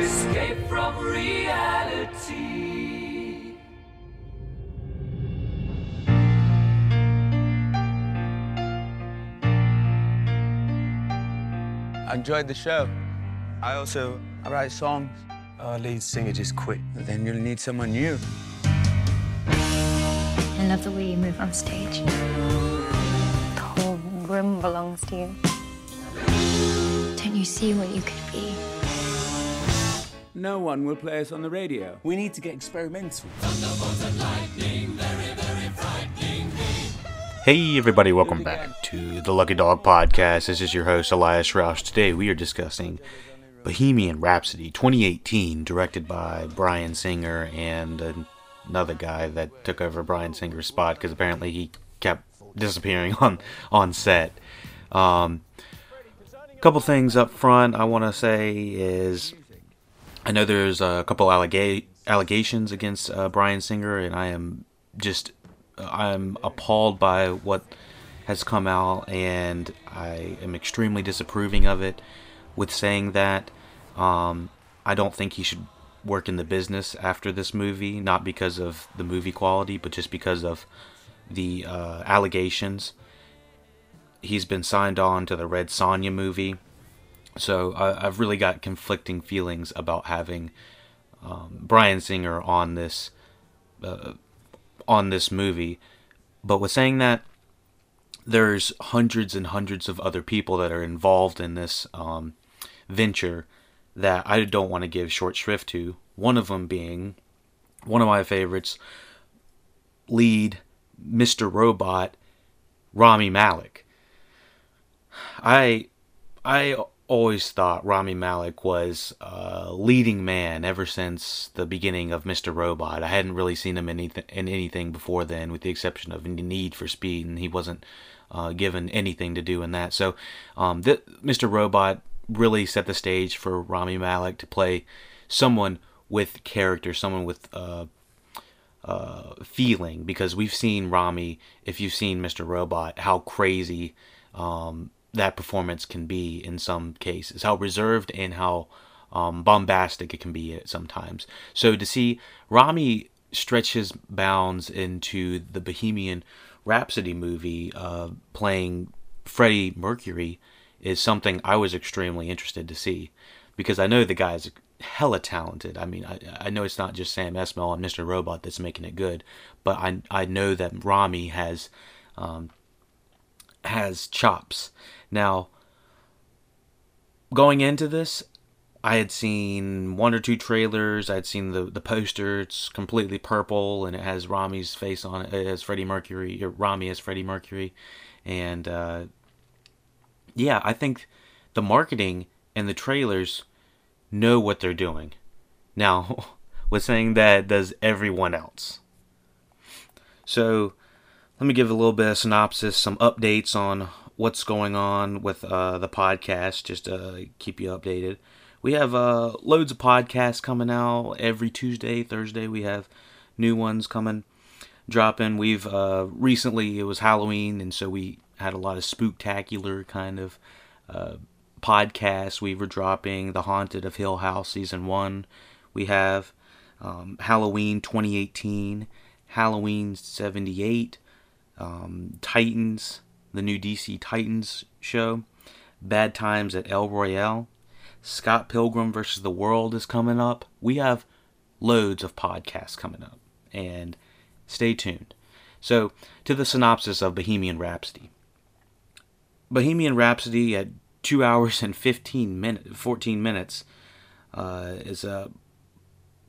escape from reality. I enjoyed the show. I also I write songs. Our lead singer just quit. Then you'll need someone new. I love the way you move on stage. The whole room belongs to you. Don't you see what you could be? No one will play us on the radio. We need to get experimental. Hey, everybody, welcome back to the Lucky Dog Podcast. This is your host, Elias Roush. Today we are discussing Bohemian Rhapsody 2018, directed by Bryan Singer and uh, another guy that took over Bryan Singer's spot because apparently he kept disappearing on, on set. Um, couple things up front I want to say is I know there's a couple allega- allegations against uh, Bryan Singer, and I am just I'm appalled by what has come out, and I am extremely disapproving of it. With saying that, um, I don't think he should work in the business after this movie, not because of the movie quality, but just because of the uh, allegations. He's been signed on to the Red Sonja movie, so I, I've really got conflicting feelings about having um, Bryan Singer on this uh, on this movie. But with saying that, there's hundreds and hundreds of other people that are involved in this um, venture that I don't want to give short shrift to. One of them being one of my favorites, lead Mr. Robot, Rami Malek. I I always thought Rami Malek was a leading man ever since the beginning of Mr. Robot. I hadn't really seen him in anything, in anything before then, with the exception of Need for Speed, and he wasn't uh, given anything to do in that. So, um, th- Mr. Robot really set the stage for Rami Malek to play someone with character, someone with uh, uh, feeling, because we've seen Rami, if you've seen Mr. Robot, how crazy. Um, that performance can be in some cases, how reserved and how um, bombastic it can be at sometimes. So to see Rami stretch his bounds into the Bohemian Rhapsody movie, uh, playing Freddie Mercury, is something I was extremely interested to see because I know the guy's hella talented. I mean, I, I know it's not just Sam Esmail and Mr. Robot that's making it good, but I I know that Rami has um, has chops. Now, going into this, I had seen one or two trailers. I'd seen the the poster. It's completely purple and it has Rami's face on it. It has Freddie Mercury. Rami as Freddie Mercury, and uh, yeah, I think the marketing and the trailers know what they're doing. Now, with saying that, does everyone else? So, let me give a little bit of synopsis, some updates on what's going on with uh, the podcast, just to keep you updated. We have uh, loads of podcasts coming out every Tuesday, Thursday. We have new ones coming, dropping. We've uh, recently it was Halloween, and so we had a lot of spooktacular kind of uh, podcasts. We were dropping The Haunted of Hill House season one. We have um, Halloween 2018, Halloween 78, um, Titans the new DC Titans show, Bad Times at El Royale, Scott Pilgrim versus the World is coming up. We have loads of podcasts coming up, and stay tuned. So, to the synopsis of Bohemian Rhapsody. Bohemian Rhapsody at 2 hours and 15 minutes, 14 minutes uh, is a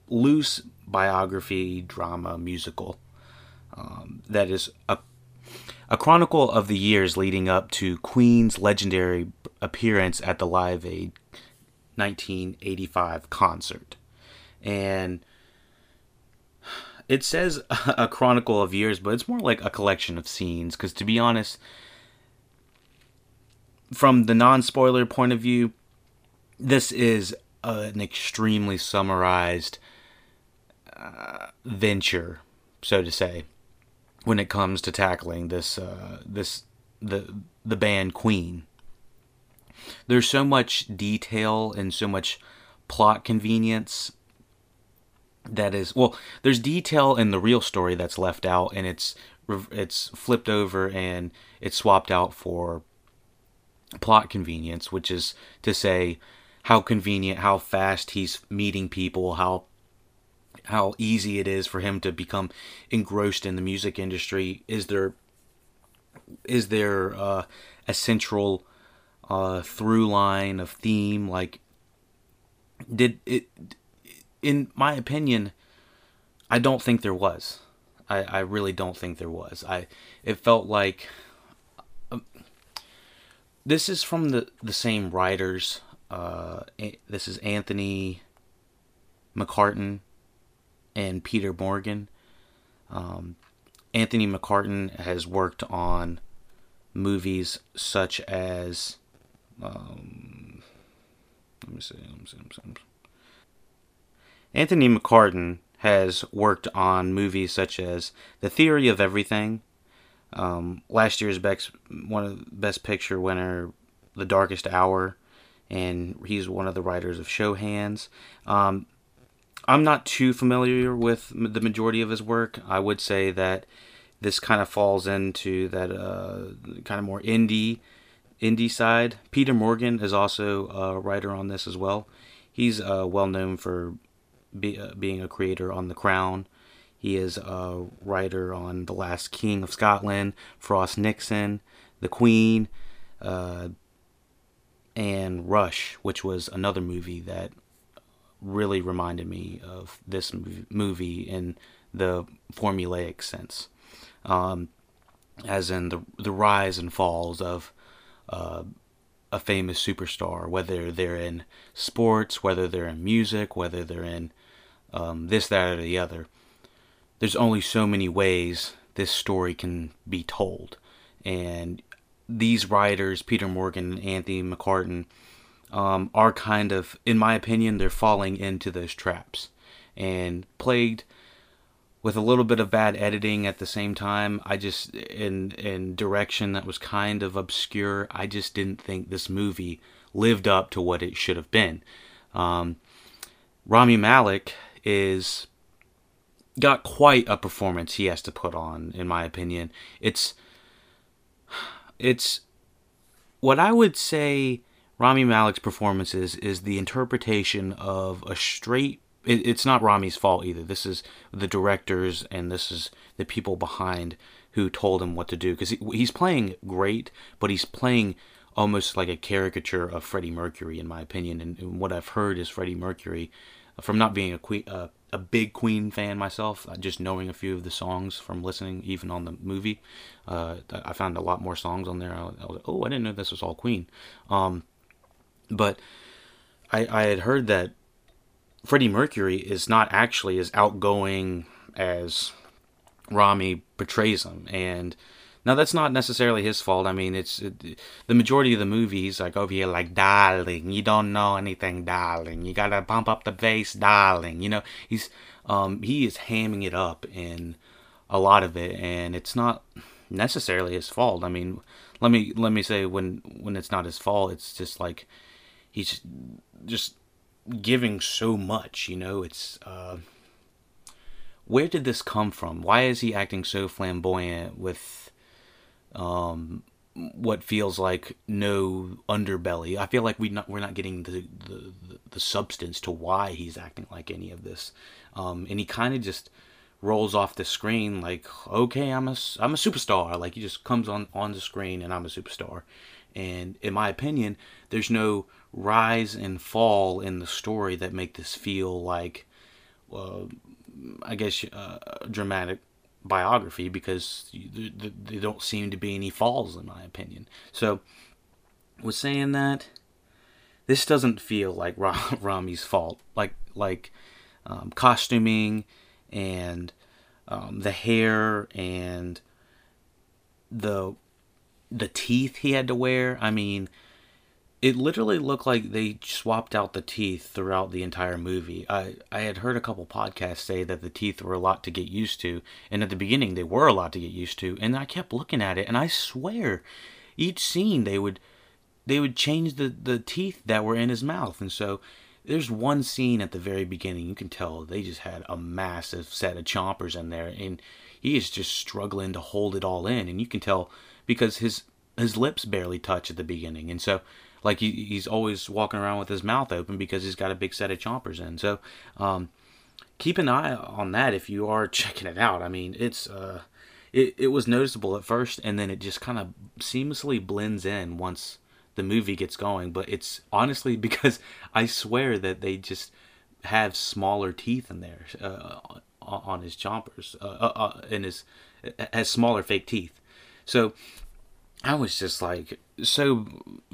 loose biography drama musical um, that is a a chronicle of the years leading up to Queen's legendary appearance at the Live Aid 1985 concert. And it says a chronicle of years, but it's more like a collection of scenes. Because to be honest, from the non spoiler point of view, this is an extremely summarized uh, venture, so to say. when it comes to tackling this uh, this the the band Queen. There's so much detail and so much plot convenience that is well there's detail in the real story that's left out and it's it's flipped over and it's swapped out for plot convenience which is to say how convenient how fast he's meeting people how how easy it is for him to become engrossed in the music industry. Is there is there uh, a central uh, through line of theme? Like did it in my opinion i don't think there was. I, I really don't think there was. I it felt like this is from the the same writers uh, this is anthony mccarten and peter morgan um, anthony mccarten has worked on movies such as um, let me see, let me see, let me see. Anthony McCarten has worked on movies such as The Theory of Everything, um, last year's best, one of Best Picture winner, The Darkest Hour, and he's one of the writers of Show Hands. Um, I'm not too familiar with the majority of his work. I would say that this kind of falls into that uh, kind of more indie indie side. Peter Morgan is also a writer on this as well. He's uh, well known for be, uh, being a creator on The Crown. He is a writer on The Last King of Scotland, Frost Nixon, The Queen, uh, and Rush, which was another movie that really reminded me of this movie in the formulaic sense, um, as in the the rise and falls of uh, a famous superstar, whether they're in sports, whether they're in music, whether they're in um, this, that, or the other. There's only so many ways this story can be told. And these writers, Peter Morgan and Anthony McCarten, um, are kind of, in my opinion, they're falling into those traps and plagued with a little bit of bad editing at the same time. I just in in direction that was kind of obscure. I just didn't think this movie lived up to what it should have been. Um, Rami Malek is got quite a performance he has to put on, in my opinion. It's it's what I would say. Rami Malek's performance is, is the interpretation of a straight it, it's not Rami's fault either. This is the directors and this is the people behind who told him what to do because he, he's playing great, but he's playing almost like a caricature of Freddie Mercury, in my opinion. And, and what I've heard is Freddie Mercury, from not being a Queen, uh, a big Queen fan myself, uh, just knowing a few of the songs from listening, even on the movie, uh, I found a lot more songs on there. I was, oh, I didn't know this was all Queen. Um, but I, I had heard that Freddie Mercury is not actually as outgoing as Rami portrays him, and now that's not necessarily his fault. I mean, it's it, the majority of the movies like over here, like darling, you don't know anything, darling. You gotta pump up the bass, darling. You know, he's um he is hamming it up in a lot of it, and it's not necessarily his fault. I mean, let me let me say when when it's not his fault, it's just like he's just giving so much. You know, it's uh, where did this come from? Why is he acting so flamboyant with um, what feels like no underbelly? I feel like we not we're not getting the the, the substance to why he's acting like any of this, um, and he kind of just rolls off the screen like okay i'm a i'm a superstar. Like he just comes on on the screen and i'm a superstar. And in my opinion there's no rise and fall in the story that make this feel like, uh, I guess, uh, dramatic biography because there don't seem to be any falls, in my opinion. So, with saying that, this doesn't feel like Rami's fault. Like like um, costuming and um, the hair and the the teeth he had to wear. I mean, it literally looked like they swapped out the teeth throughout the entire movie. I I had heard a couple podcasts say that the teeth were a lot to get used to, and at the beginning they were a lot to get used to, and I kept looking at it, and I swear, each scene they would they would change the the teeth that were in his mouth, and so there's one scene at the very beginning you can tell they just had a massive set of chompers in there, and he is just struggling to hold it all in, and you can tell because his his lips barely touch at the beginning, and so like he, he's always walking around with his mouth open because he's got a big set of chompers in. So um, keep an eye on that if you are checking it out. I mean, it's uh, it it was noticeable at first, and then it just kind of seamlessly blends in once the movie gets going. But it's honestly because I swear that they just have smaller teeth in there uh, on his chompers, uh, uh, uh his has smaller fake teeth. So I was just like so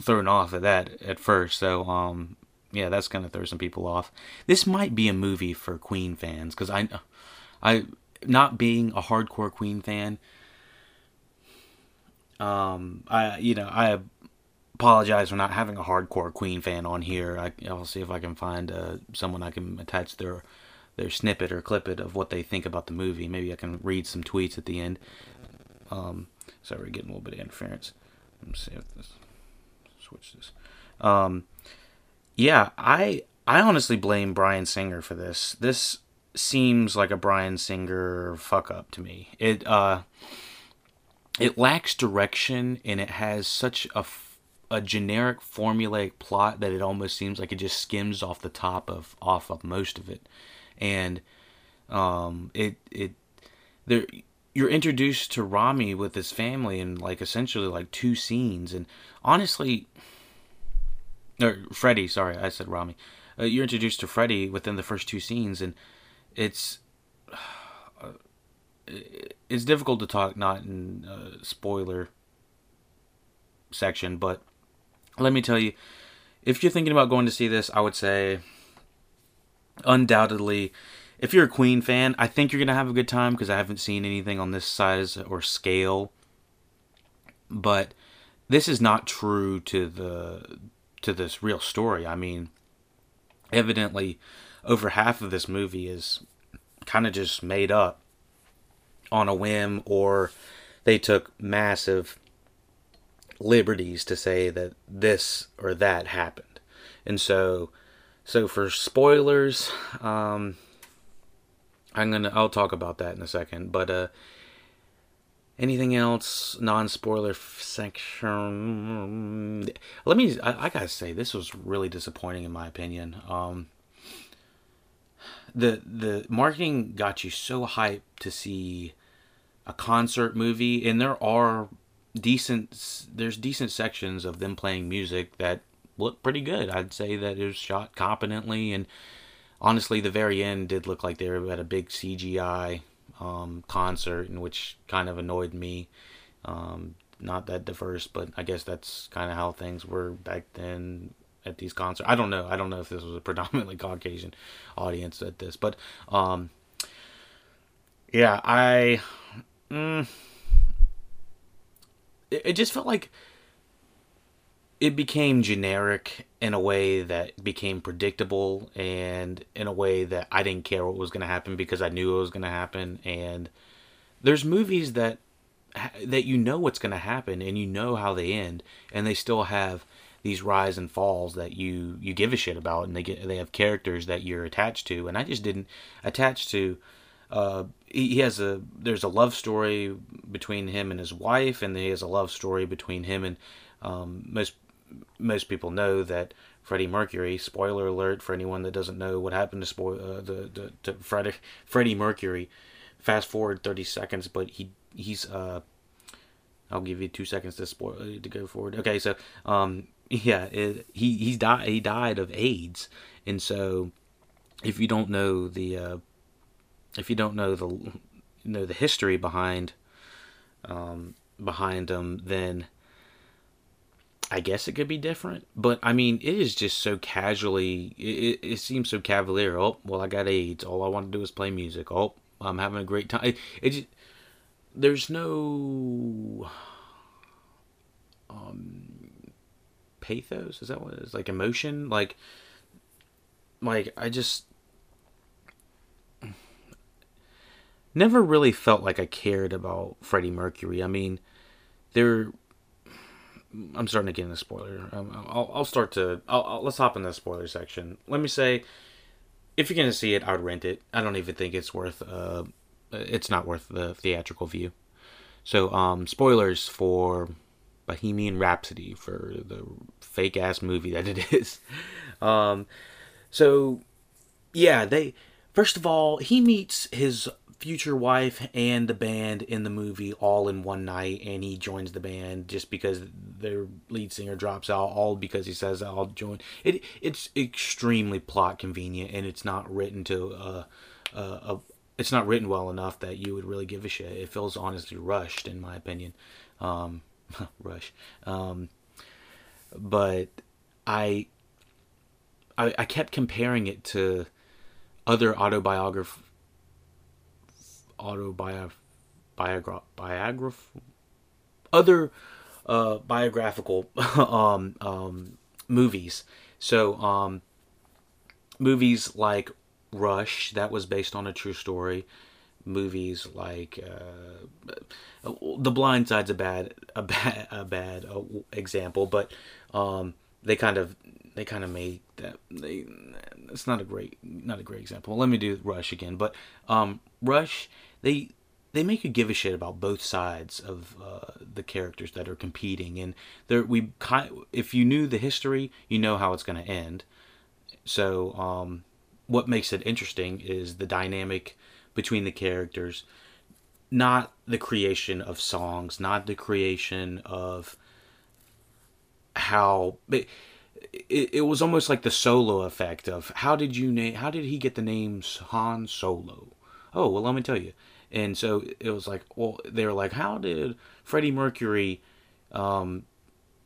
thrown off at that at first. So um, yeah, that's gonna throw some people off. This might be a movie for Queen fans because I, I not being a hardcore Queen fan. Um, I you know I apologize for not having a hardcore Queen fan on here. I, I'll see if I can find uh, someone I can attach their their snippet or clip it of what they think about the movie. Maybe I can read some tweets at the end. Um, Sorry, we're getting a little bit of interference. Let me see if this switch this. Um, yeah, I I honestly blame Bryan Singer for this. This seems like a Bryan Singer fuck up to me. It uh, it lacks direction and it has such a a generic formulaic plot that it almost seems like it just skims off the top of off of most of it, and um, it it there you're introduced to Rami with his family in like essentially like two scenes, and honestly, or Freddie, sorry, I said Rami. Uh, you're introduced to Freddie within the first two scenes, and it's uh, it's difficult to talk not in uh, spoiler section, but let me tell you, if you're thinking about going to see this, I would say undoubtedly if you're a Queen fan, I think you're gonna have a good time because I haven't seen anything on this size or scale. But this is not true to the to this real story. I mean, evidently, over half of this movie is kind of just made up on a whim, or they took massive liberties to say that this or that happened. And so, so for spoilers, um, I'm gonna I'll talk about that in a second. But uh, anything else non-spoiler section? Let me. I, I, gotta say this was really disappointing in my opinion. Um, the the marketing got you so hyped to see a concert movie, and there are decent there's decent sections of them playing music that look pretty good. I'd say that it was shot competently and honestly, the very end did look like they were at a big CGI um, concert, in which kind of annoyed me. Um, not that diverse, but I guess that's kind of how things were back then at these concerts. I don't know. I don't know if this was a predominantly Caucasian audience at this, but um, yeah, I. Mm, it, it just felt like it became generic in a way that became predictable and in a way that I didn't care what was going to happen because I knew it was going to happen. And there's movies that that you know what's going to happen and you know how they end and they still have these rise and falls that you you give a shit about and they get they have characters that you're attached to. And I just didn't attach to uh, he has a there's a love story between him and his wife and he has a love story between him and um, most most people know that Freddie Mercury. Spoiler alert for anyone that doesn't know what happened to spoil uh, the, the to Freddie Freddie Mercury. Fast forward thirty seconds, but he he's uh. I'll give you two seconds to spoil uh, to go forward. Okay, so um yeah, it, he he's died he died of AIDS, and so if you don't know the uh, if you don't know the you know the history behind um behind him, then I guess it could be different, but I mean, it is just so casually. It, it, seems so cavalier. Oh, well, I got AIDS. All I want to do is play music. Oh, I'm having a great time. It, it just, there's no um, pathos. Is that what it is? Like emotion. Like, like I just never really felt like I cared about Freddie Mercury. I mean, there. I'm starting to get into spoiler. Um, I'll, I'll start to. I'll, I'll, let's hop in the spoiler section. Let me say, if you're gonna see it, I would rent it. I don't even think it's worth. Uh, it's not worth the theatrical view. So, um, spoilers for Bohemian Rhapsody for the fake ass movie that it is. Um, so, yeah, they. First of all, he meets his future wife and the band in the movie all in one night and he joins the band just because their lead singer drops out all because he says I'll join. It it's extremely plot convenient and it's not written to uh, uh, a it's not written well enough that you would really give a shit. It feels honestly rushed in my opinion. Um, rush um, but I, I I kept comparing it to other autobiograph autobiograph biograph biograph other uh, biographical um, um, movies. So um, movies like Rush that was based on a true story. Movies like uh, The Blind Side's a bad a bad a bad uh, example, but um, they kind of they kind of made that they it's not a great not a great example. Let me do Rush again, but um, Rush they they make you give a shit about both sides of uh, the characters that are competing, and there we if you knew the history, you know how it's going to end. So um, what makes it interesting is the dynamic between the characters, not the creation of songs, not the creation of how. It, it, it was almost like the solo effect of how did you name how did he get the name Han Solo? Oh well, let me tell you. And so it was like, well, they were like, how did Freddie Mercury um,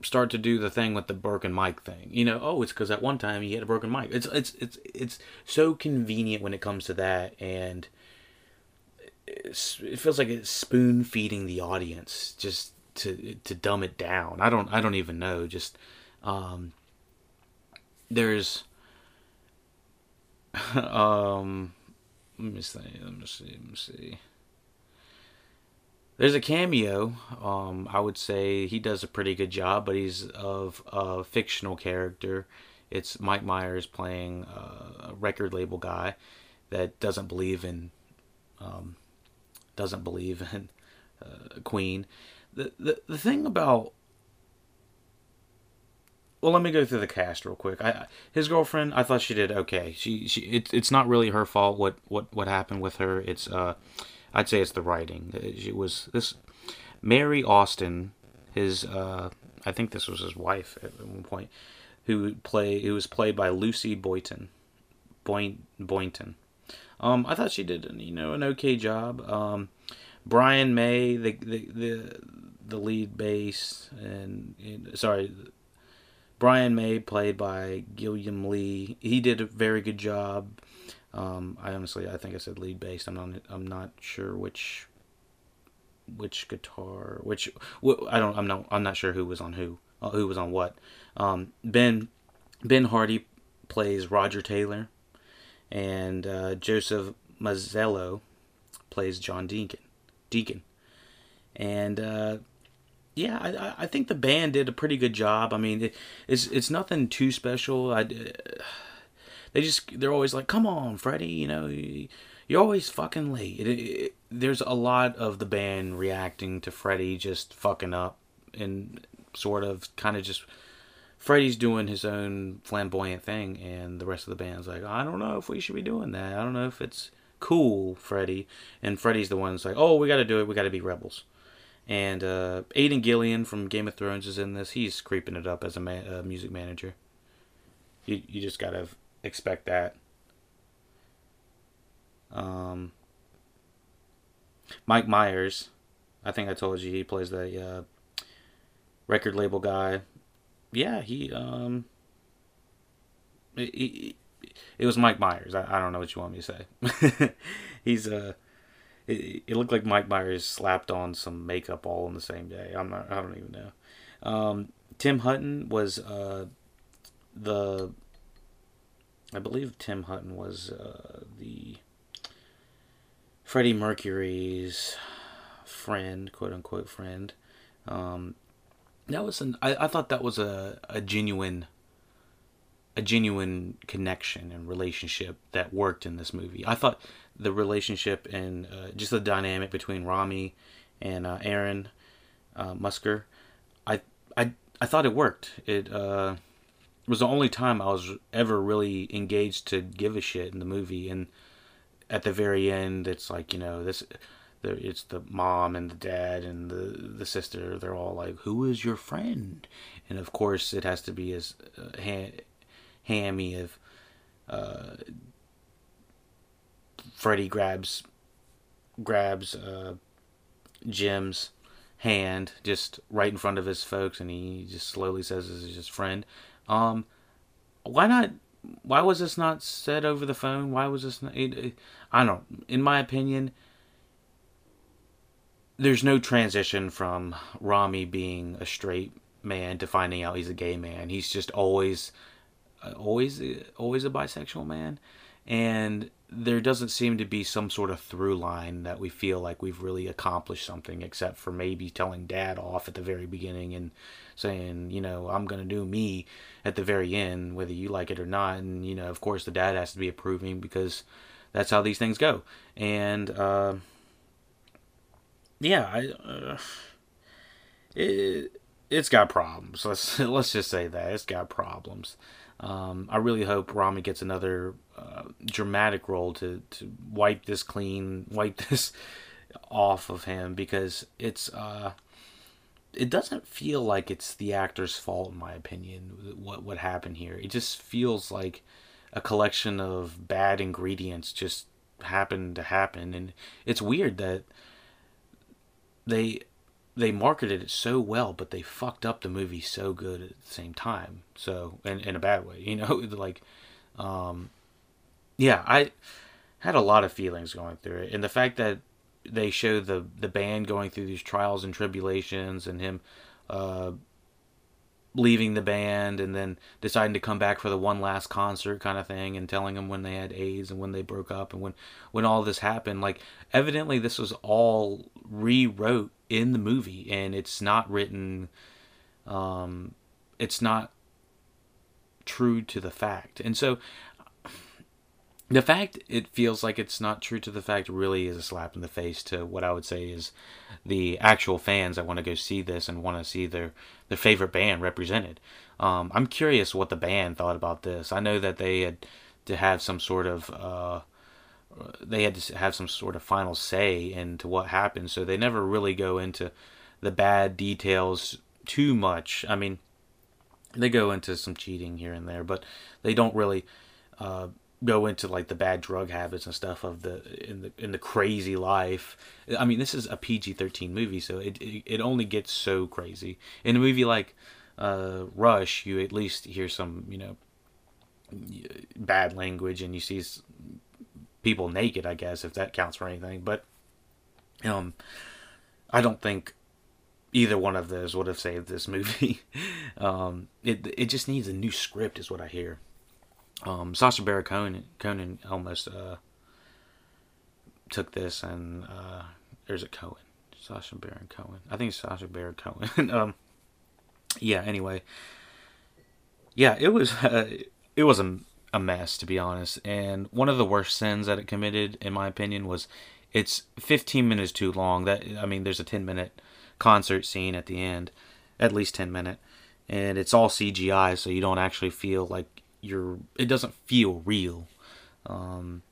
start to do the thing with the broken mic thing? You know, oh, it's because at one time he had a broken mic. It's it's it's it's so convenient when it comes to that, and it feels like it's spoon feeding the audience just to to dumb it down. I don't I don't even know. Just um, there's um let me see let me see let me see there's a cameo um i would say he does a pretty good job but he's of a fictional character it's mike myers playing a record label guy that doesn't believe in um doesn't believe in uh, queen the, the the thing about well, let me go through the cast real quick. I, his girlfriend, I thought she did okay. She, she, it, it's not really her fault what, what, what happened with her. It's, uh, I'd say it's the writing. It was this Mary Austin, his, uh, I think this was his wife at one point, who play, who was played by Lucy Boynton, Boyn, Boynton. Um, I thought she did, you know, an okay job. Um, Brian May, the, the, the, the lead bass, and, and sorry Brian May, played by Gwilym Lee, he did a very good job. Um, I honestly, I think I said lead bass. I'm not, I'm not sure which, which guitar, which I don't, I'm not, I'm not sure who was on who, uh, who was on what. Um, ben, Ben Hardy plays Roger Taylor, and uh, Joseph Mazzello plays John Deacon. Deacon, and uh, yeah, I, I think the band did a pretty good job. I mean, it, it's it's nothing too special. I, they just they're always like, "Come on, Freddie," you know, you're always fucking late. It, it, there's a lot of the band reacting to Freddie just fucking up and sort of kind of just Freddie's doing his own flamboyant thing, and the rest of the band's like, I don't know if we should be doing that. I don't know if it's cool, Freddie. And Freddie's the one that's like, oh, we got to do it. We got to be rebels. And uh, Aidan Gillen from Game of Thrones is in this. He's creeping it up as a ma- music manager. You you just gotta expect that. Um, Mike Myers, I think I told you he plays the uh, record label guy. Yeah, he um, it, it was Mike Myers. I, I don't know what you want me to say. He's uh it, it, looked like Mike Myers slapped on some makeup all in the same day. I'm not. I don't even know. Um, Tim Hutton was uh, the. I believe Tim Hutton was uh, the Freddie Mercury's friend, quote unquote friend. Um, that was an. I, I thought that was a, a genuine a genuine connection and relationship that worked in this movie. I thought the relationship and uh, just the dynamic between Rami and uh, Aaron uh, McCusker, I I I thought it worked. It uh, was the only time I was ever really engaged to give a shit in the movie. And at the very end, it's like you know this. It's the mom and the dad and the the sister. They're all like, "Who is your friend?" And of course, it has to be as uh, hammy of uh, Freddie grabs grabs uh, Jim's hand just right in front of his folks, and he just slowly says this is his friend. Um, why not? Why was this not said over the phone? Why was this not? It, it, I don't. In my opinion, there's no transition from Rami being a straight man to finding out he's a gay man. He's just always always always a bisexual man, and there doesn't seem to be some sort of through line that we feel like we've really accomplished something, except for maybe telling Dad off at the very beginning and saying, you know, I'm gonna do me at the very end, whether you like it or not. And you know, of course, the dad has to be approving because that's how these things go. And uh, yeah, I. Uh, it, it's got problems. Let's let's just say that it's got problems. Um, I really hope Rami gets another uh, dramatic role to, to wipe this clean, wipe this off of him because it's uh, it doesn't feel like it's the actor's fault in my opinion. What what happened here? It just feels like a collection of bad ingredients just happened to happen, and it's weird that they they marketed it so well, but they fucked up the movie so good at the same time. So, in, in a bad way, you know, like, um, yeah, I had a lot of feelings going through it, and the fact that they show the the band going through these trials and tribulations, and him, uh, leaving the band and then deciding to come back for the one last concert kind of thing and telling them when they had AIDS and when they broke up and when when all this happened. Like evidently this was all rewrote in the movie and it's not written um it's not true to the fact. And so the fact it feels like it's not true to the fact really is a slap in the face to what I would say is the actual fans that want to go see this and want to see their their favorite band represented. Um, I'm curious what the band thought about this. I know that they had to have some sort of uh, they had to have some sort of final say into what happened, so they never really go into the bad details too much. I mean, they go into some cheating here and there, but they don't really. Uh, go into like the bad drug habits and stuff of the in the in the crazy life. I mean, this is a PG thirteen movie, so it, it, it only gets so crazy. In a movie like uh, Rush, you at least hear some you know bad language and you see people naked. I guess if that counts for anything, but um, I don't think either one of those would have saved this movie. um, it it just needs a new script, is what I hear um, Sacha Baron Cohen, Cohen almost uh, took this and uh, there's a Cohen, Sacha Baron Cohen. I think it's Sacha Baron Cohen. um, yeah. Anyway, yeah, it was uh, it was a, a mess to be honest, and one of the worst sins that it committed, in my opinion, was it's 15 minutes too long. That I mean, there's a 10 minute concert scene at the end, at least 10 minute, and it's all CGI, so you don't actually feel like you're it doesn't feel real. Um,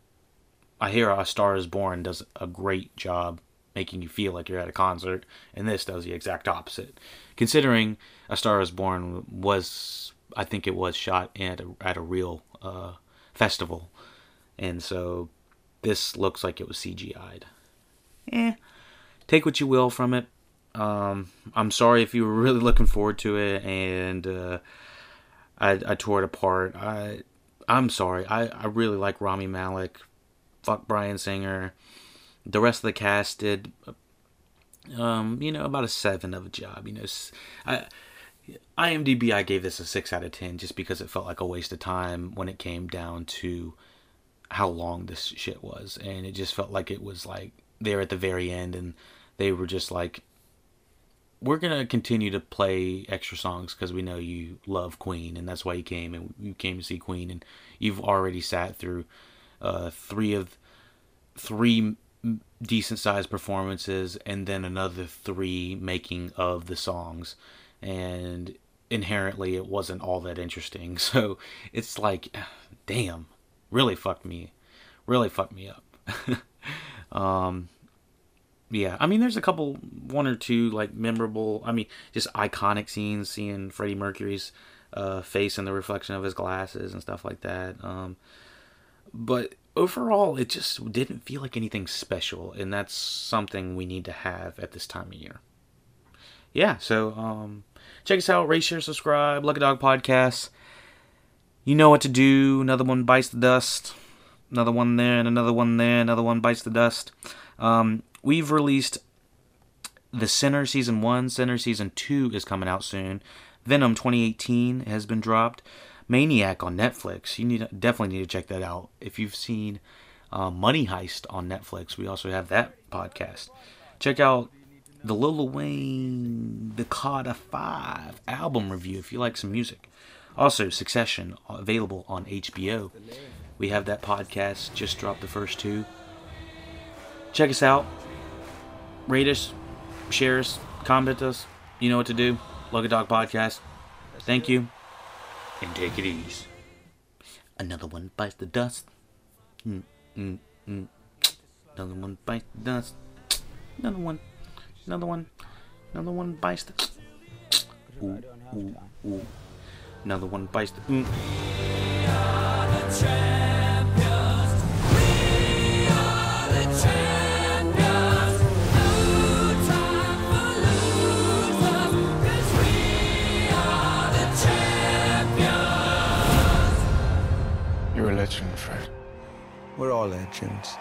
I hear A Star Is Born does a great job making you feel like you're at a concert, and this does the exact opposite. Considering A Star Is Born was, I think it was shot at a, at a real uh, festival, and so this looks like it was CGI'd. Eh, take what you will from it. Um, I'm sorry if you were really looking forward to it and uh, I, I tore it apart. I I'm sorry. I, I really like Rami Malek. Fuck Bryan Singer. The rest of the cast did, um, you know, about a seven of a job. You know, I IMDb, I gave this a 6 out of 10 just because it felt like a waste of time when it came down to how long this shit was. And it just felt like it was like there at the very end and they were just like, we're to continue to play extra songs because we know you love Queen and that's why you came and you came to see Queen and you've already sat through uh, three of three decent sized performances and then another three making of the songs and inherently it wasn't all that interesting. So it's like damn really fucked me really fucked me up. Um yeah i mean there's a couple one or two like memorable i mean just iconic scenes seeing freddie mercury's uh, face in the reflection of his glasses and stuff like that um but overall it just didn't feel like anything special and that's something we need to have at this time of year. Yeah so um check us out rate share subscribe lucky dog podcast. You know what to do. Another one bites the dust. Another one there and another one there another one bites the dust. Um, we've released the Sinner season 1 Sinner season 2 is coming out soon venom 2018 has been dropped Maniac on Netflix. You need definitely need to check that out. If you've seen uh, Money Heist on Netflix, we also have that podcast. Check out the Lil Wayne The Carter Five album review if you like some music. Also, Succession available on HBO. We have that podcast. Just dropped the first two. Check us out. Rate us, share us, comment us. You know what to do. Lucky Dog Podcast. Thank you and take it easy. Another one bites the dust. Mm, mm, mm. Another one bites the dust. Another one. Another one. Another one bites the. Ooh, ooh, ooh. Another one bites the. Mm. We're all legends.